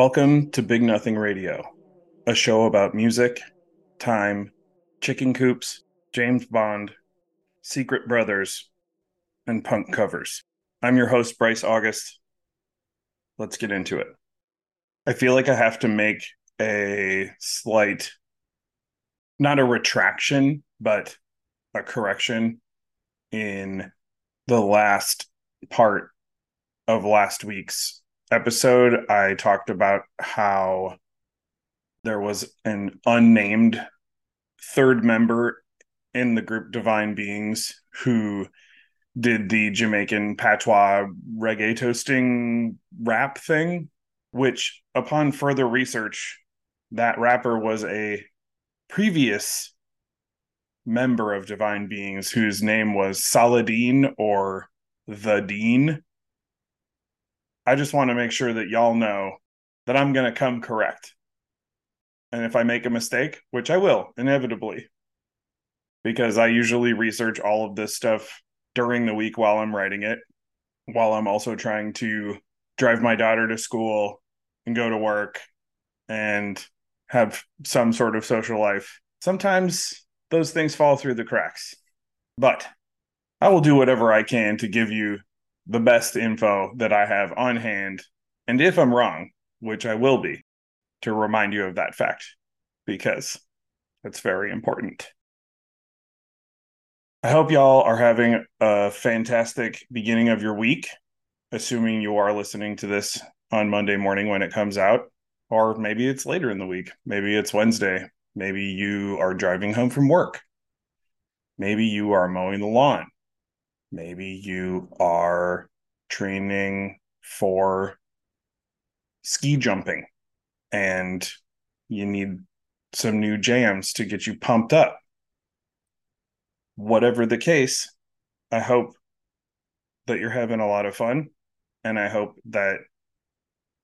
Welcome to Big Nothing Radio, a show about music, time, chicken coops, James Bond, Secret Brothers, and punk covers. I'm your host, Bryce August. Let's get into it. I feel like I have to make a slight, not a retraction, but a correction in the last part of last week's episode. I talked about how there was an unnamed third member in the group Divine Beings who did the Jamaican patois reggae toasting rap thing, which upon further research, that rapper was a previous member of Divine Beings whose name was Saladin or the Dean. I just want to make sure that y'all know that I'm going to come correct. And if I make a mistake, which I will inevitably, because I usually research all of this stuff during the week while I'm writing it, while I'm also trying to drive my daughter to school and go to work and have some sort of social life. Sometimes those things fall through the cracks, but I will do whatever I can to give you the best info that I have on hand. And if I'm wrong, which I will be, to remind you of that fact, because it's very important. I hope y'all are having a fantastic beginning of your week, assuming you are listening to this on Monday morning when it comes out, or maybe it's later in the week. Maybe it's Wednesday. Maybe you are driving home from work. Maybe you are mowing the lawn. Maybe you are training for ski jumping and you need some new jams to get you pumped up. Whatever the case, I hope that you're having a lot of fun and I hope that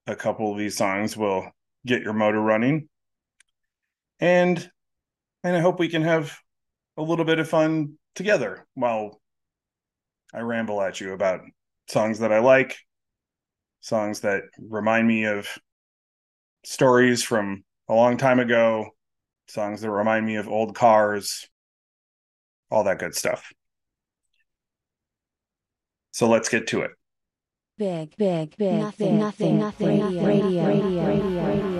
a couple of these songs will get your motor running. And and I hope we can have a little bit of fun together while I ramble at you about songs that I like, songs that remind me of stories from a long time ago, songs that remind me of old cars, all that good stuff. So let's get to it. Big, big, big, nothing, nothing, nothing, radio, radio, radio, radio, radio.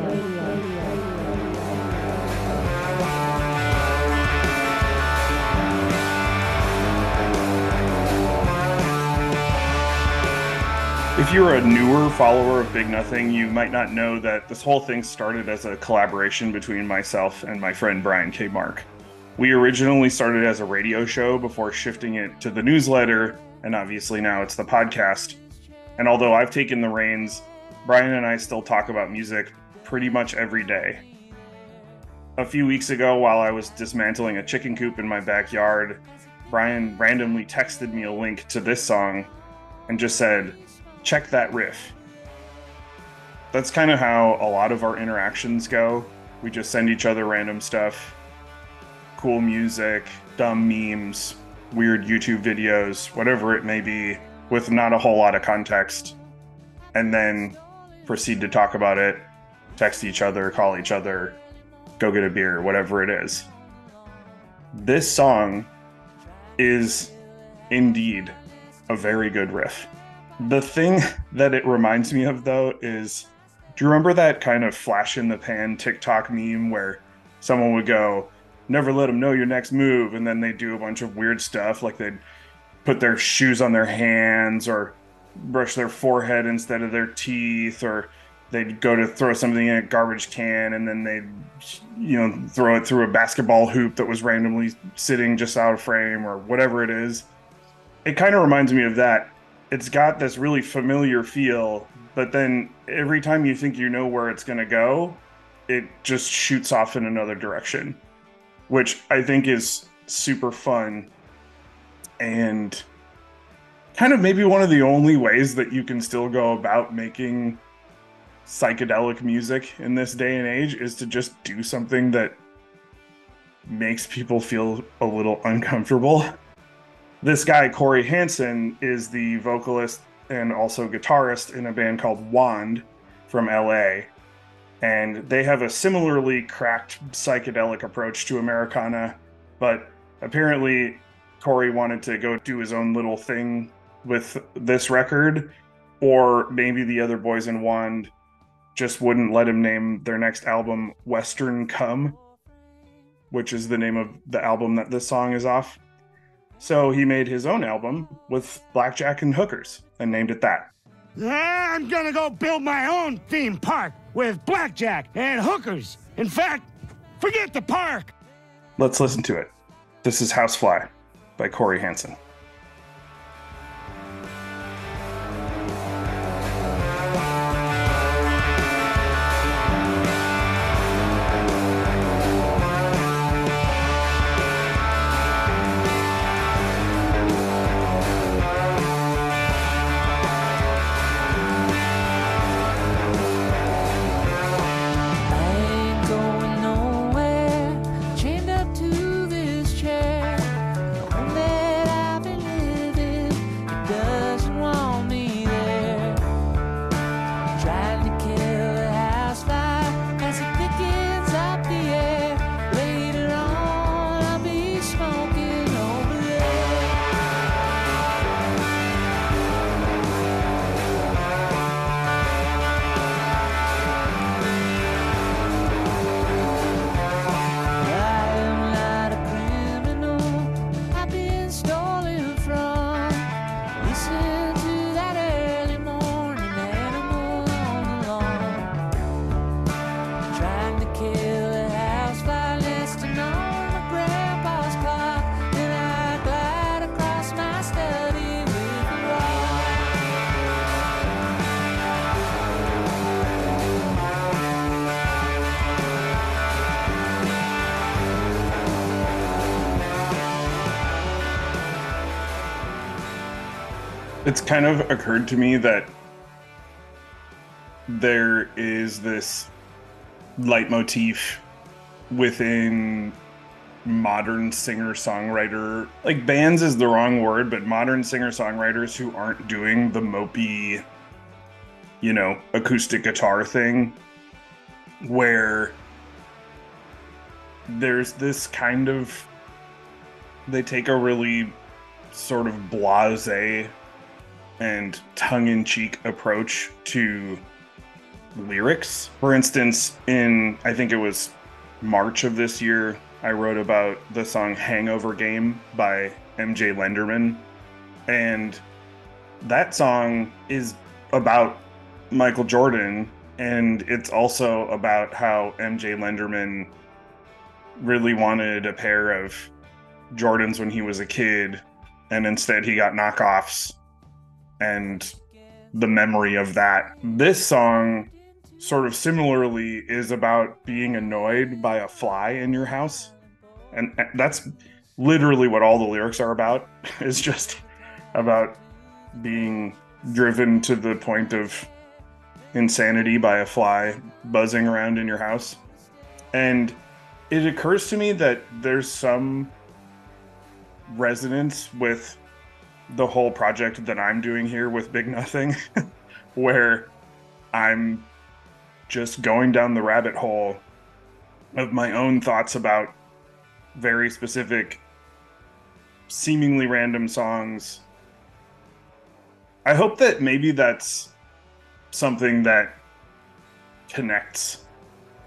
If you're a newer follower of Big Nothing, you might not know that this whole thing started as a collaboration between myself and my friend Brian K. Mark. We originally started as a radio show before shifting it to the newsletter, and obviously now it's the podcast. And although I've taken the reins, Brian and I still talk about music pretty much every day. A few weeks ago, while I was dismantling a chicken coop in my backyard, Brian randomly texted me a link to this song and just said, check that riff. That's kind of how a lot of our interactions go. We just send each other random stuff, cool music, dumb memes, weird YouTube videos, whatever it may be, with not a whole lot of context, and then proceed to talk about it, text each other, call each other, go get a beer, whatever it is. This song is indeed a very good riff. The thing that it reminds me of though is do you remember that kind of flash in the pan TikTok meme where someone would go, never let them know your next move, and then they do a bunch of weird stuff like they'd put their shoes on their hands or brush their forehead instead of their teeth or they'd go to throw something in a garbage can and then they'd you know throw it through a basketball hoop that was randomly sitting just out of frame or whatever it is. It kind of reminds me of that it's got this really familiar feel, but then every time you think you know where it's going to go, it just shoots off in another direction, which I think is super fun and kind of maybe one of the only ways that you can still go about making psychedelic music in this day and age is to just do something that makes people feel a little uncomfortable this guy Cory Hanson is the vocalist and also guitarist in a band called Wand from LA. and they have a similarly cracked psychedelic approach to Americana, but apparently Corey wanted to go do his own little thing with this record, or maybe the other boys in Wand just wouldn't let him name their next album Western Cum, which is the name of the album that this song is off. So he made his own album with blackjack and hookers and named it that. I'm gonna go build my own theme park with blackjack and hookers. In fact, forget the park. Let's listen to it. This is Housefly by Cory Hanson. It's kind of occurred to me that there is this leitmotif within modern singer songwriter like bands is the wrong word but modern singer songwriters who aren't doing the mopey you know acoustic guitar thing where there's this kind of they take a really sort of blase and tongue-in-cheek approach to lyrics. For instance, in I think it was March of this year, I wrote about the song Hangover Game by MJ Lenderman. And that song is about Michael Jordan and it's also about how MJ Lenderman really wanted a pair of Jordans when he was a kid and instead he got knockoffs and the memory of that. This song, sort of similarly, is about being annoyed by a fly in your house. And that's literally what all the lyrics are about, is just about being driven to the point of insanity by a fly buzzing around in your house. And it occurs to me that there's some resonance with the whole project that I'm doing here with Big Nothing, where I'm just going down the rabbit hole of my own thoughts about very specific, seemingly random songs. I hope that maybe that's something that connects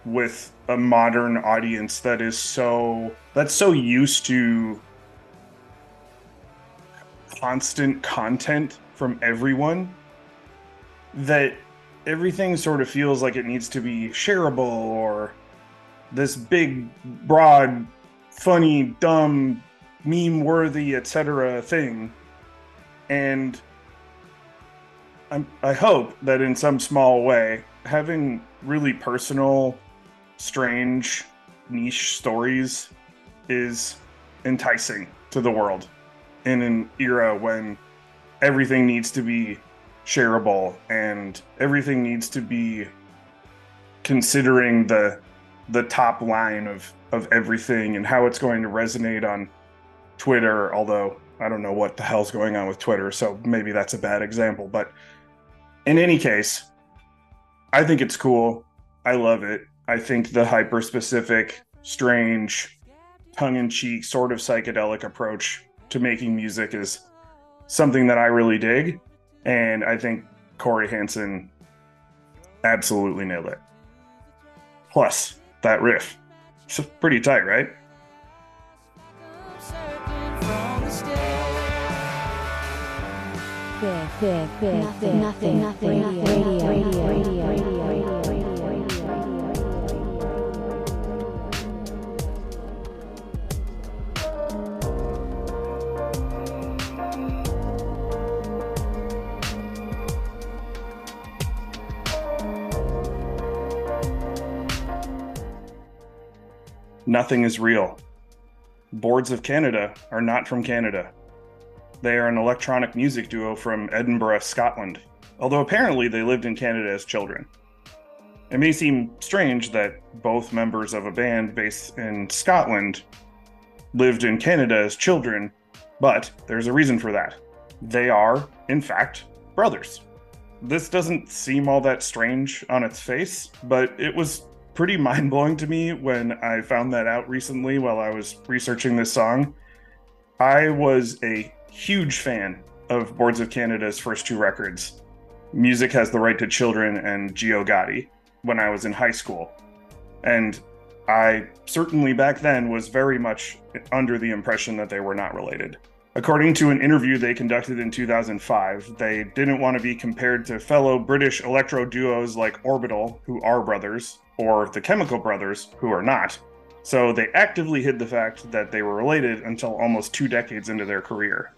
with a modern audience that is so that's so used to constant content from everyone that everything sort of feels like it needs to be shareable or this big broad funny dumb meme worthy etc thing. And I'm, i hope that in some small way having really personal strange niche stories is enticing to the world in an era when everything needs to be shareable and everything needs to be considering the the top line of of everything and how it's going to resonate on Twitter although I don't know what the hell's going on with Twitter so maybe that's a bad example but in any case I think it's cool I love it. I think the hyper specific, strange, tongue in cheek, sort of psychedelic approach to making music is something that I really dig. And I think Cory Hanson absolutely nailed it. Plus, that riff. It's pretty tight, right? Nothing, nothing, nothing, radio, radio, radio, radio, Nothing is real. Boards of Canada are not from Canada. They are an electronic music duo from Edinburgh, Scotland, although apparently they lived in Canada as children. It may seem strange that both members of a band based in Scotland lived in Canada as children, but there's a reason for that. They are, in fact, brothers. This doesn't seem all that strange on its face, but it was pretty mind blowing to me when I found that out recently while I was researching this song. I was a huge fan of Boards of Canada's first two records, Music Has the Right to Children and Geogaddi, when I was in high school. And I certainly back then was very much under the impression that they were not related. According to an interview they conducted in 2005, they didn't want to be compared to fellow British electro duos like Orbital, who are brothers, or the Chemical Brothers, who are not. So they actively hid the fact that they were related until almost two decades into their career.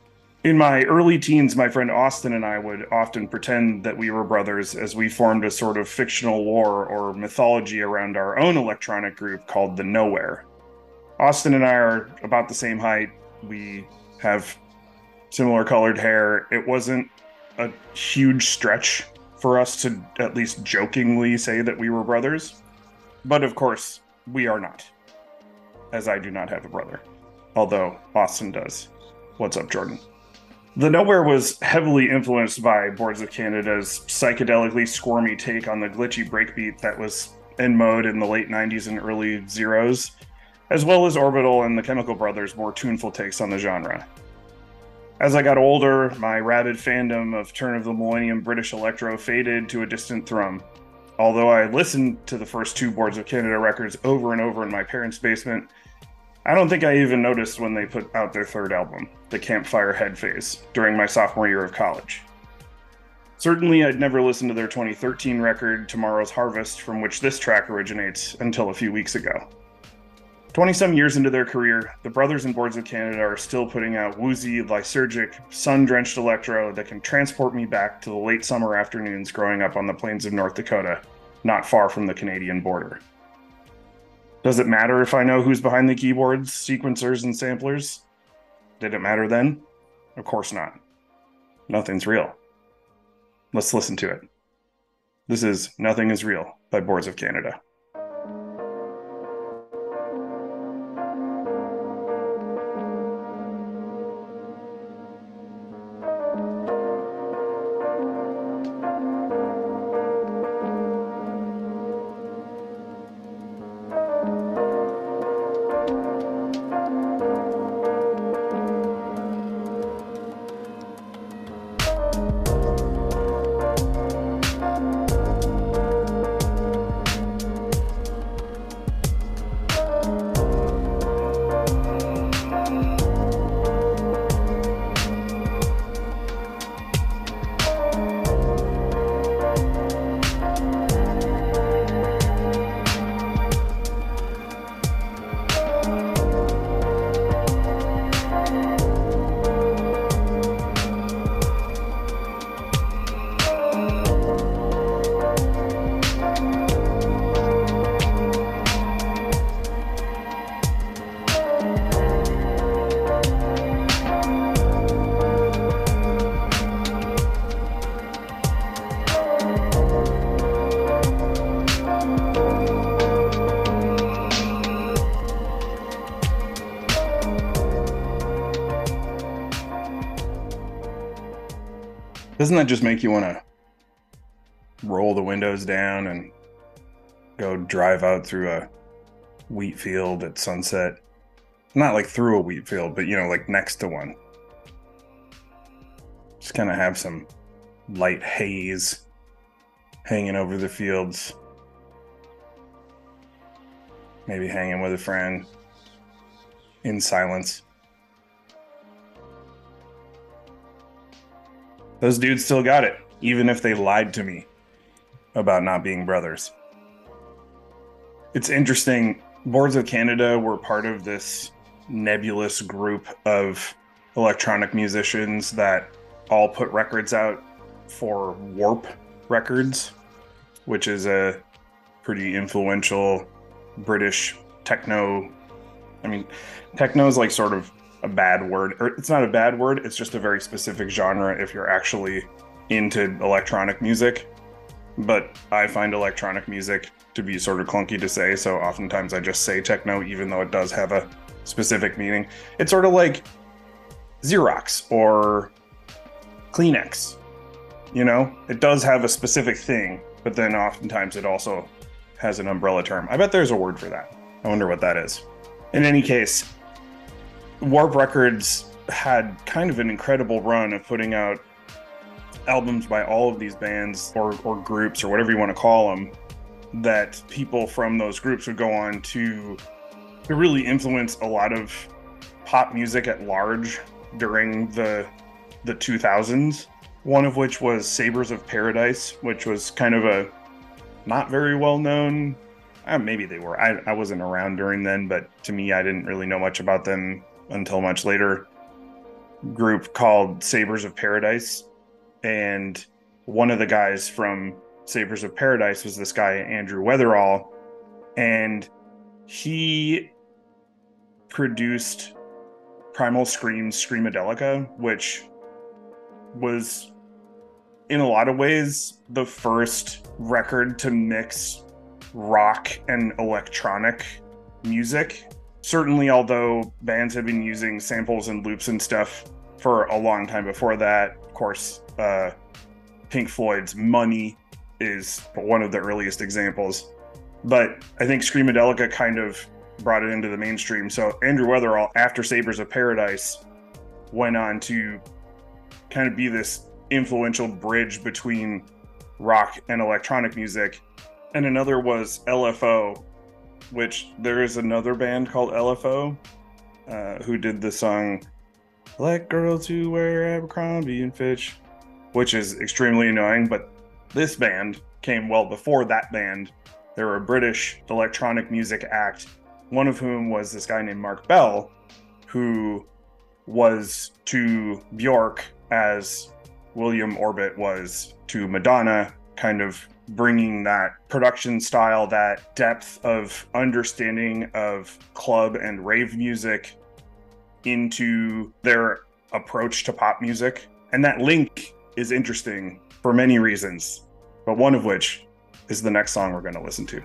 In my early teens, my friend Austin and I would often pretend that we were brothers as we formed a sort of fictional lore or mythology around our own electronic group called the Nowhere. Austin and I are about the same height. We have similar colored hair. It wasn't a huge stretch for us to at least jokingly say that we were brothers. But of course, we are not, as I do not have a brother, although Austin does. What's up, Jordan? The Nowhere was heavily influenced by Boards of Canada's psychedelically squirmy take on the glitchy breakbeat that was in mode in the late 90s and early zeros, as well as Orbital and the Chemical Brothers' more tuneful takes on the genre. As I got older, my rabid fandom of turn of the millennium British electro faded to a distant thrum. Although I listened to the first two Boards of Canada records over and over in my parents' basement, I don't think I even noticed when they put out their third album, The Campfire Headphase, during my sophomore year of college. Certainly, I'd never listened to their 2013 record, Tomorrow's Harvest, from which this track originates, until a few weeks ago. 20 some years into their career, the Brothers and Boards of Canada are still putting out woozy, lysergic, sun drenched electro that can transport me back to the late summer afternoons growing up on the plains of North Dakota, not far from the Canadian border. Does it matter if I know who's behind the keyboards, sequencers, and samplers? Did it matter then? Of course not. Nothing's real. Let's listen to it. This is Nothing is Real by Boards of Canada. Doesn't that just make you want to roll the windows down and go drive out through a wheat field at sunset. Not like through a wheat field, but you know, like next to one. Just kind of have some light haze hanging over the fields. Maybe hanging with a friend in silence. Those dudes still got it, even if they lied to me about not being brothers. It's interesting. Boards of Canada were part of this nebulous group of electronic musicians that all put records out for Warp Records, which is a pretty influential British techno. I mean, techno is like sort of a bad word, or it's not a bad word, it's just a very specific genre if you're actually into electronic music. But I find electronic music to be sort of clunky to say, so oftentimes I just say techno, even though it does have a specific meaning. It's sort of like Xerox or Kleenex. You know, it does have a specific thing, but then oftentimes it also has an umbrella term. I bet there's a word for that. I wonder what that is. In any case, Warp Records had kind of an incredible run of putting out albums by all of these bands or, or groups or whatever you want to call them that people from those groups would go on to to really influence a lot of pop music at large during the the 2000s one of which was sabres of paradise which was kind of a not very well known uh, maybe they were I, I wasn't around during then but to me i didn't really know much about them until much later group called sabres of paradise. And one of the guys from sabres of paradise was this guy andrew weatherall. And he produced primal scream's screamadelica which was in a lot of ways the first record to mix rock and electronic music certainly although bands had been using samples and loops and stuff for a long time before that of course uh, pink floyd's money is one of the earliest examples. But i think screamadelica kind of brought it into the mainstream. So andrew weatherall after sabres of paradise went on to kind of be this influential bridge between rock and electronic music. And another was lfo which there is another band called LFO uh, who did the song "Let Girls Who Wear Abercrombie and Fitch," which is extremely annoying. But this band came well before that band. They were a British electronic music act, one of whom was this guy named Mark Bell, who was to Bjork as William Orbit was to Madonna, kind of bringing that production style, that depth of understanding of club and rave music into their approach to pop music. And that link is interesting for many reasons, but one of which is the next song we're going to listen to.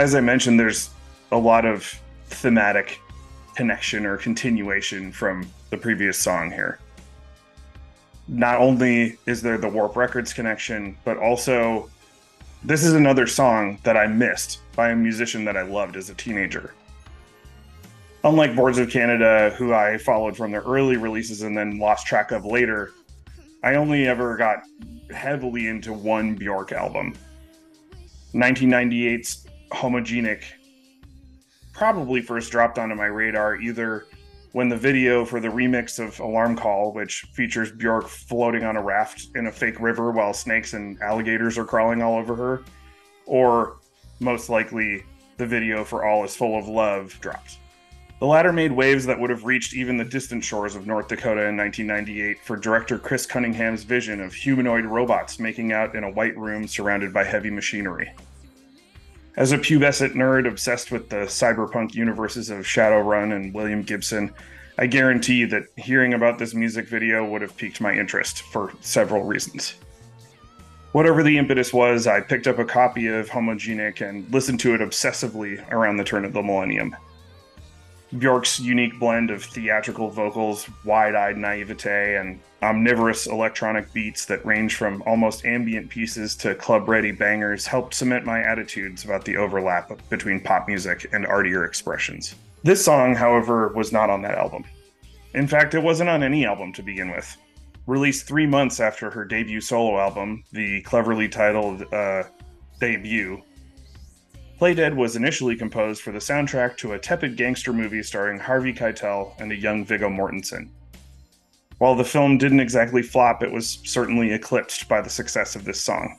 As I mentioned, there's a lot of thematic connection or continuation from the previous song here. Not only is there the Warp Records connection, but also this is another song that I missed by a musician that I loved as a teenager. Unlike Boards of Canada, who I followed from their early releases and then lost track of later, I only ever got heavily into one Bjork album. 1998's Homogenic probably first dropped onto my radar either when the video for the remix of Alarm Call, which features Bjork floating on a raft in a fake river while snakes and alligators are crawling all over her, or most likely the video for All Is Full of Love dropped. The latter made waves that would have reached even the distant shores of North Dakota in 1998 for director Chris Cunningham's vision of humanoid robots making out in a white room surrounded by heavy machinery. As a pubescent nerd obsessed with the cyberpunk universes of Shadowrun and William Gibson, I guarantee that hearing about this music video would have piqued my interest for several reasons. Whatever the impetus was, I picked up a copy of Homogenic and listened to it obsessively around the turn of the millennium. Bjork's unique blend of theatrical vocals, wide eyed naivete, and omnivorous electronic beats that range from almost ambient pieces to club ready bangers helped cement my attitudes about the overlap between pop music and artier expressions. This song, however, was not on that album. In fact, it wasn't on any album to begin with. Released three months after her debut solo album, the cleverly titled uh, Debut, Play Dead was initially composed for the soundtrack to a tepid gangster movie starring Harvey Keitel and a young Viggo Mortensen. While the film didn't exactly flop, it was certainly eclipsed by the success of this song.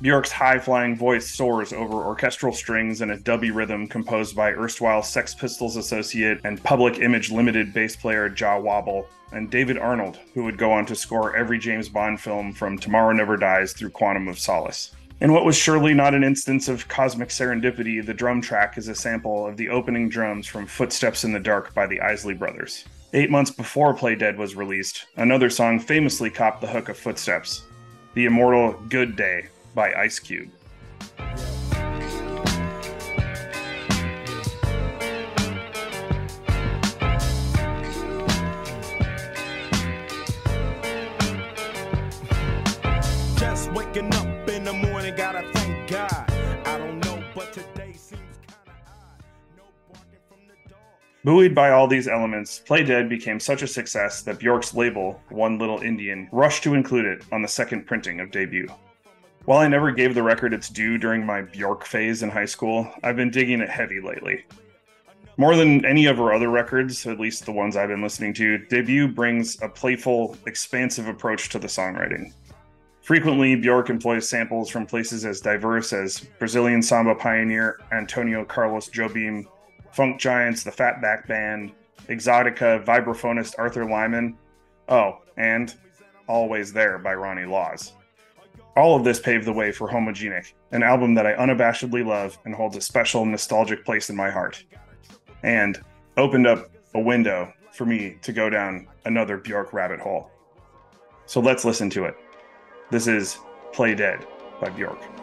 Bjork's high flying voice soars over orchestral strings and a dubby rhythm composed by erstwhile Sex Pistols associate and Public Image Limited bass player Jah Wobble, and David Arnold, who would go on to score every James Bond film from Tomorrow Never Dies through Quantum of Solace. In what was surely not an instance of cosmic serendipity, the drum track is a sample of the opening drums from Footsteps in the Dark by the Isley Brothers. Eight months before Play Dead was released, another song famously copped the hook of Footsteps, the immortal Good Day by Ice Cube. Buoyed by all these elements, Play Dead became such a success that Bjork's label, One Little Indian, rushed to include it on the second printing of Debut. While I never gave the record its due during my Bjork phase in high school, I've been digging it heavy lately. More than any of her other records, at least the ones I've been listening to, Debut brings a playful, expansive approach to the songwriting. Frequently, Bjork employs samples from places as diverse as Brazilian samba pioneer Antonio Carlos Jobim funk giants, the Fatback Band, Exotica, vibraphonist Arthur Lyman. Oh, and Always There by Ronnie Laws. All of this paved the way for Homogenic, an album that I unabashedly love and holds a special nostalgic place in my heart. And opened up a window for me to go down another Bjork rabbit hole. So let's listen to it. This is Play Dead by Bjork.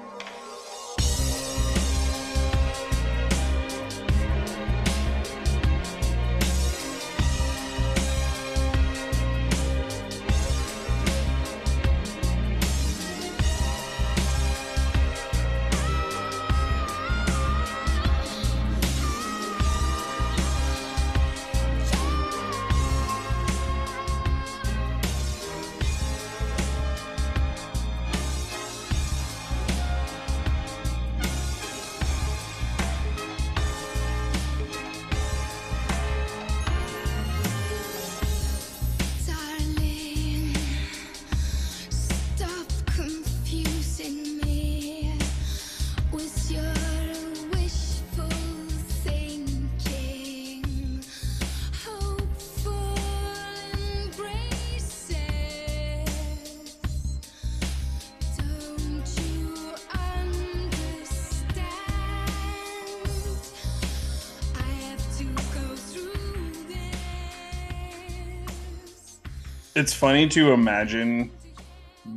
It's funny to imagine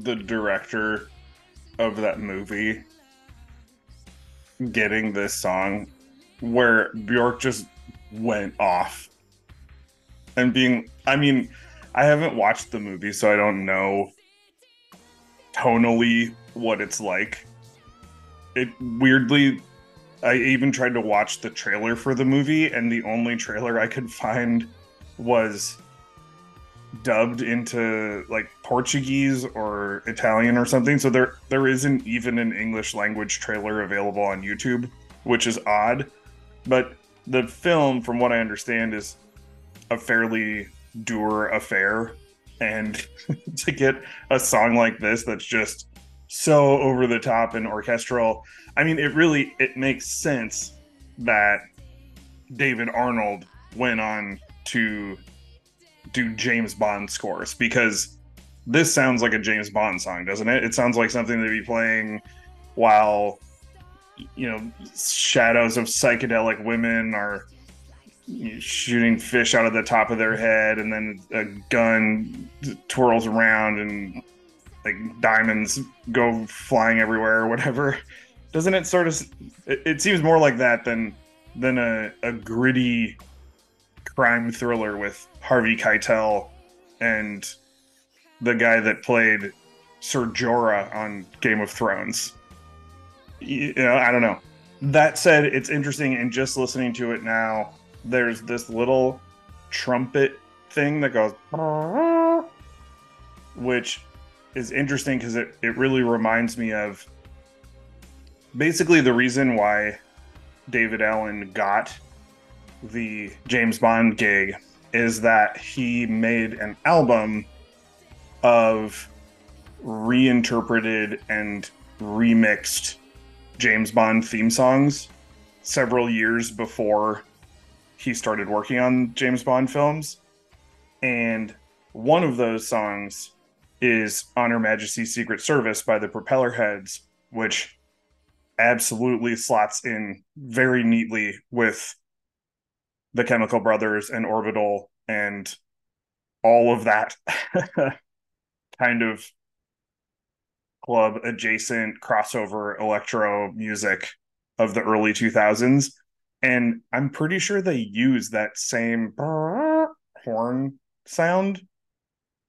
the director of that movie getting this song where Bjork just went off and being I mean, I haven't watched the movie so I don't know tonally what it's like. It weirdly I even tried to watch the trailer for the movie and the only trailer I could find was dubbed into like Portuguese or Italian or something. So there there isn't even an English language trailer available on YouTube, which is odd. But the film, from what I understand, is a fairly dour affair. And to get a song like this that's just so over the top and orchestral, I mean, it really it makes sense that David Arnold went on to do James Bond scores because this sounds like a James Bond song, doesn't it? It sounds like something to be playing while you know shadows of psychedelic women are shooting fish out of the top of their head and then a gun twirls around and like diamonds go flying everywhere or whatever doesn't it sort of it, it seems more like that than than a, a gritty crime thriller with harvey keitel and the guy that played Ser Jorah on Game of Thrones. You know, I don't know. That said, it's interesting, and just listening to it now, there's this little trumpet thing that goes, which is interesting because it, it really reminds me of basically the reason why David Allen got the James Bond gig is that he made an album of reinterpreted and remixed James Bond theme songs several years before he started working on James Bond films. And one of those songs is On Her Majesty's Secret Service by the Propellerheads, which absolutely slots in very neatly with the Chemical Brothers and Orbital and all of that kind of club adjacent crossover electro music of the early 2000s and i'm pretty sure they use that same horn sound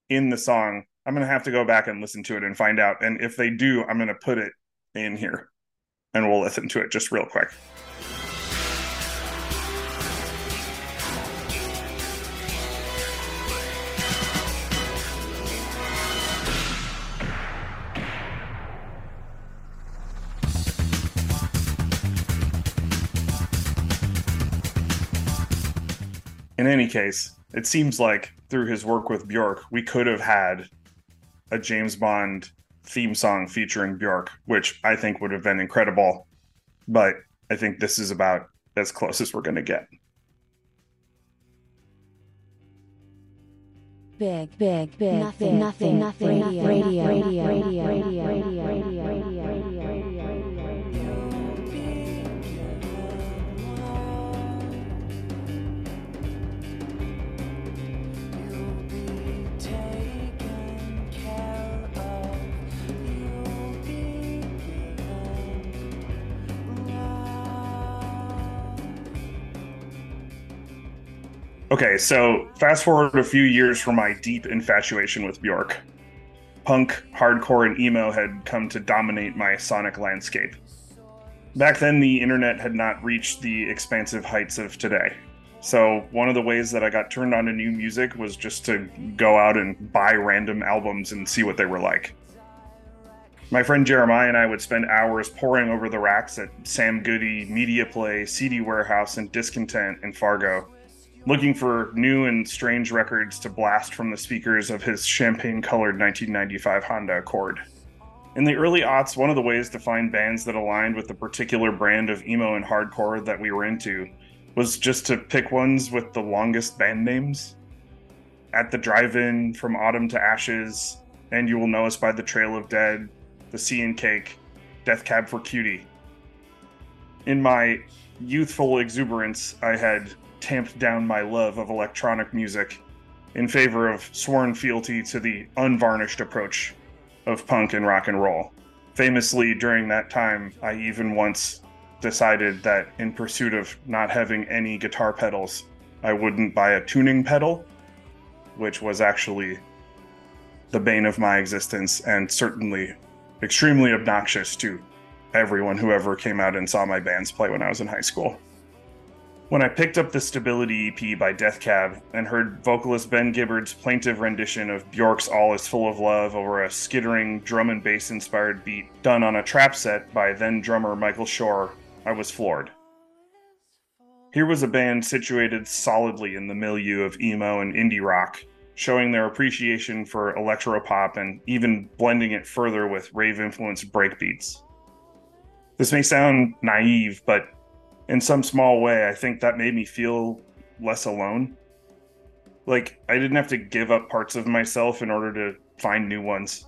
in the song. I'm going to have to go back and listen to it and find out. And if they do i'm going to put it in here and we'll listen to it just real quick in any case, it seems like through his work with Bjork, we could have had a James Bond theme song featuring Bjork, which I think would have been incredible. But I think this is about as close as we're going to get. Big, big, big, nothing, nothing, nothing, radio, radio, radio, radio, radio, radio, radio, Okay, so fast forward a few years from my deep infatuation with Bjork. Punk, hardcore, and emo had come to dominate my sonic landscape. Back then, the internet had not reached the expansive heights of today. So, one of the ways that I got turned on to new music was just to go out and buy random albums and see what they were like. My friend Jeremiah and I would spend hours poring over the racks at Sam Goody, Media Play, CD Warehouse, and Discontent in Fargo looking for new and strange records to blast from the speakers of his champagne colored 1995 Honda Accord. In the early aughts, one of the ways to find bands that aligned with the particular brand of emo and hardcore that we were into was just to pick ones with the longest band names. At the Drive In, From Autumn to Ashes, and You Will Know Us by the Trail of Dead, The Sea and Cake, Death Cab for Cutie. In my youthful exuberance, I had tamped down my love of electronic music in favor of sworn fealty to the unvarnished approach of punk and rock and roll. Famously, during that time, I even once decided that in pursuit of not having any guitar pedals, I wouldn't buy a tuning pedal, which was actually the bane of my existence and certainly extremely obnoxious to everyone who ever came out and saw my bands play when I was in high school. When I picked up the Stability EP by Death Cab and heard vocalist Ben Gibbard's plaintive rendition of Bjork's All Is Full of Love over a skittering drum and bass inspired beat done on a trap set by then drummer Michael Schorr, I was floored. Here was a band situated solidly in the milieu of emo and indie rock, showing their appreciation for electropop and even blending it further with rave influenced breakbeats. This may sound naive, but in some small way, I think that made me feel less alone. Like I didn't have to give up parts of myself in order to find new ones.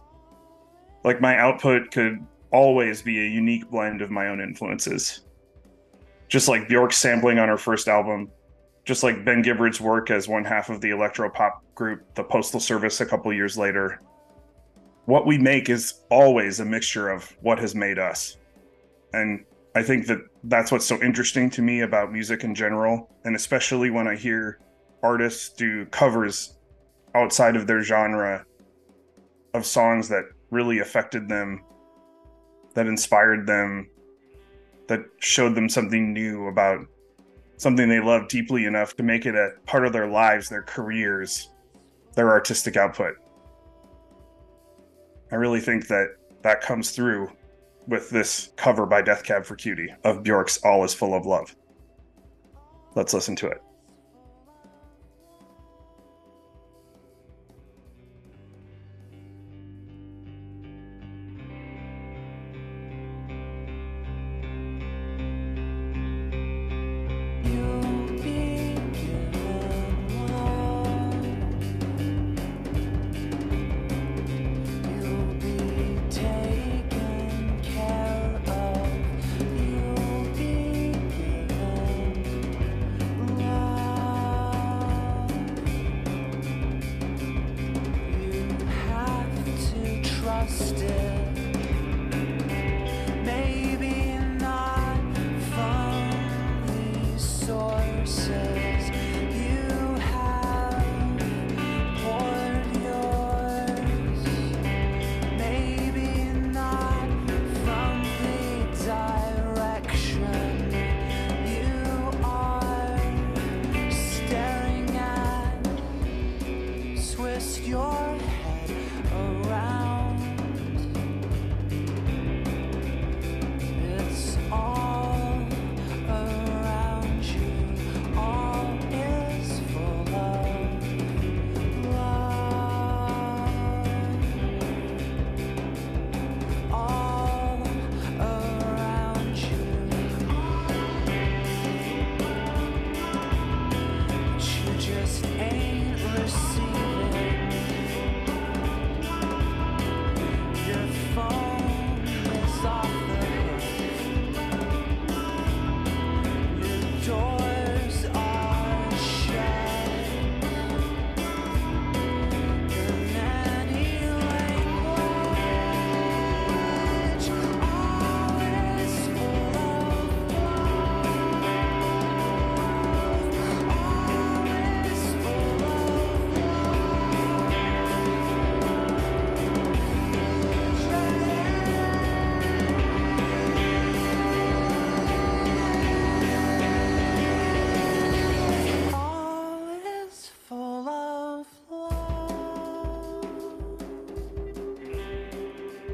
Like my output could always be a unique blend of my own influences. Just like Bjork's sampling on her first album, just like Ben Gibbard's work as one half of the electro pop group The Postal Service a couple years later. What we make is always a mixture of what has made us. And I think that that's what's so interesting to me about music in general, and especially when I hear artists do covers outside of their genre of songs that really affected them, that inspired them, that showed them something new about something they love deeply enough to make it a part of their lives, their careers, their artistic output. I really think that that comes through with this cover by Death Cab for Cutie of Bjork's All Is Full of Love. Let's listen to it.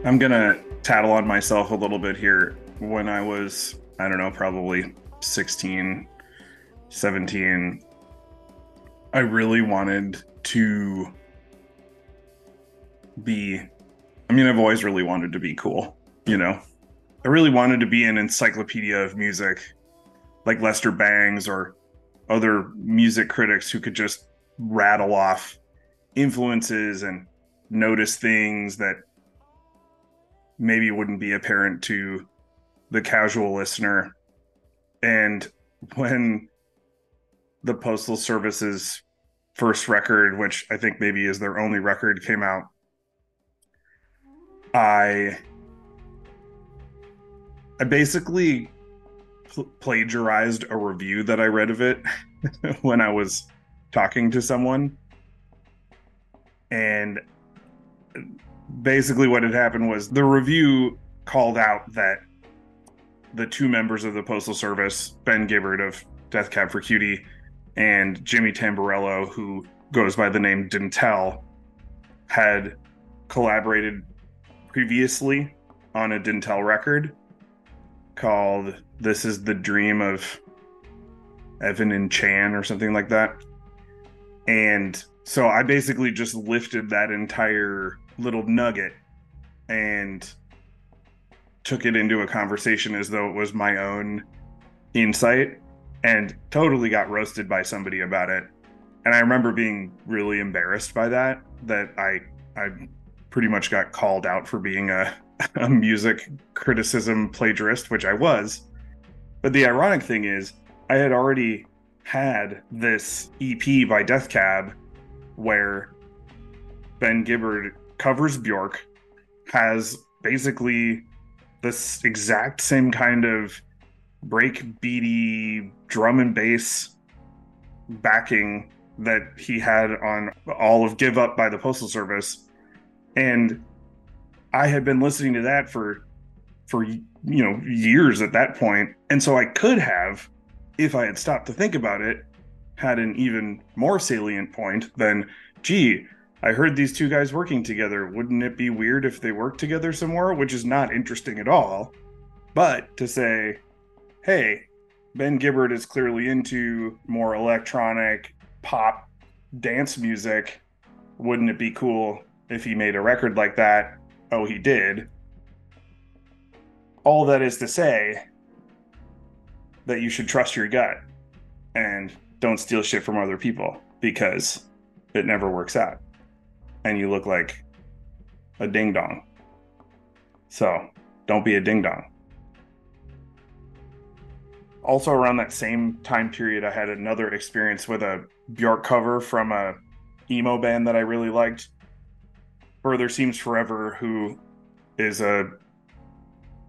I'm gonna tattle on myself a little bit here. When I was, I don't know, probably 16, 17, I really wanted to be. I mean, I've always really wanted to be cool, you know? I really wanted to be an encyclopedia of music, like Lester Bangs or other music critics who could just rattle off influences and notice things that maybe wouldn't be apparent to the casual listener. And when the Postal Service's first record, which I think maybe is their only record, came out, I I basically pl- plagiarized a review that I read of it when I was talking to someone. And basically what had happened was the review called out that the two members of the postal service ben gibbard of death cab for cutie and jimmy tamborello who goes by the name Dntel, had collaborated previously on a Dntel record called this is the dream of evan and chan or something like that. And so i basically just lifted that entire little nugget and took it into a conversation as though it was my own insight and totally got roasted by somebody about it. And I remember being really embarrassed by that, that I I pretty much got called out for being a, a music criticism plagiarist, which I was. But the ironic thing is, I had already had this EP by Death Cab where Ben Gibbard covers Bjork, has basically this exact same kind of break beady drum and bass backing that he had on all of Give Up by the Postal Service. And I had been listening to that for for you know years at that point. And so I could have, if I had stopped to think about it, had an even more salient point than, gee, I heard these two guys working together. Wouldn't it be weird if they worked together some more? Which is not interesting at all. But to say, hey, Ben Gibbard is clearly into more electronic pop dance music. Wouldn't it be cool if he made a record like that? Oh, he did. All that is to say that you should trust your gut and don't steal shit from other people because it never works out. And you look like a ding dong. So don't be a ding dong also around that same time period, I had another experience with a Bjork cover from a emo band that I really liked. Further Seems Forever, who is a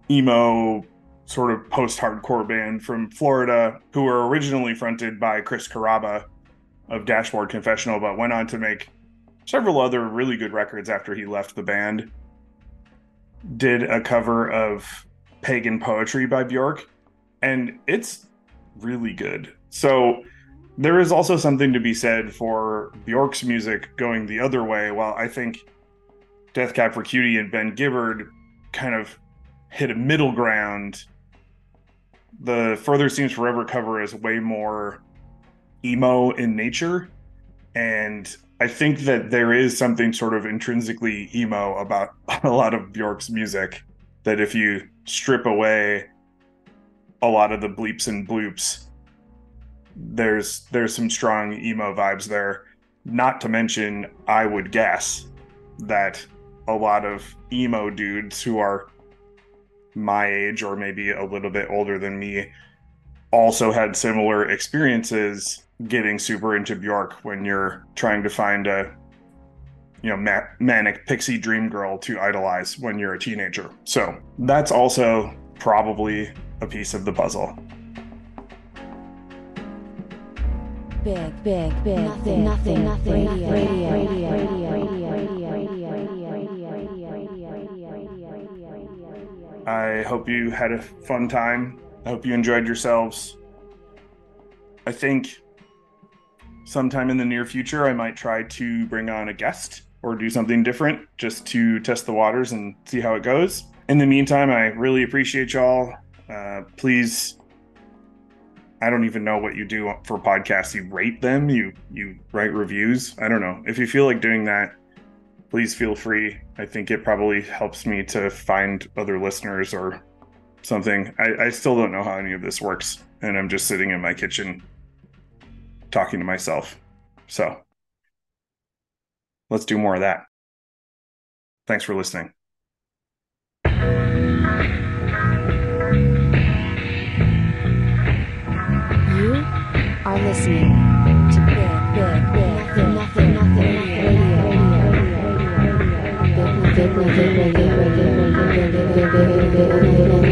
emo sort of post-hardcore band from Florida, who were originally fronted by Chris Carrabba of Dashboard Confessional, but went on to make several other really good records after he left the band. Did a cover of Pagan Poetry by Bjork, and it's really good. So there is also something to be said for Bjork's music going the other way. While I think Death Cab for Cutie and Ben Gibbard kind of hit a middle ground, the Further Seems Forever cover is way more emo in nature. And I think that there is something sort of intrinsically emo about a lot of Bjork's music that if you strip away a lot of the bleeps and bloops. There's there's some strong emo vibes there. Not to mention, I would guess that a lot of emo dudes who are my age or maybe a little bit older than me also had similar experiences getting super into Bjork when you're trying to find a you know ma- manic pixie dream girl to idolize when you're a teenager. So that's also probably a piece of the puzzle. Big, big, big, nothing, nothing, nothing, radio, radio, radio, radio, radio, radio, I hope you had a fun time. I hope you enjoyed yourselves. I think sometime in the near future, I might try to bring on a guest or do something different just to test the waters and see how it goes. In the meantime, I really appreciate y'all uh, please I don't even know what you do for podcasts. You rate them, you you write reviews. I don't know. If you feel like doing that, please feel free. I think it probably helps me to find other listeners or something. I, I still don't know how any of this works, and I'm just sitting in my kitchen talking to myself. So let's do more of that. Thanks for listening. You are listening to Big, Big, Big, Big Nothing, Nothing, Radio, Radio, Radio, Radio, Radio, Radio, Radio, Radio, Radio, Radio, Radio, Radio, Radio, Radio, Radio, Radio, Radio,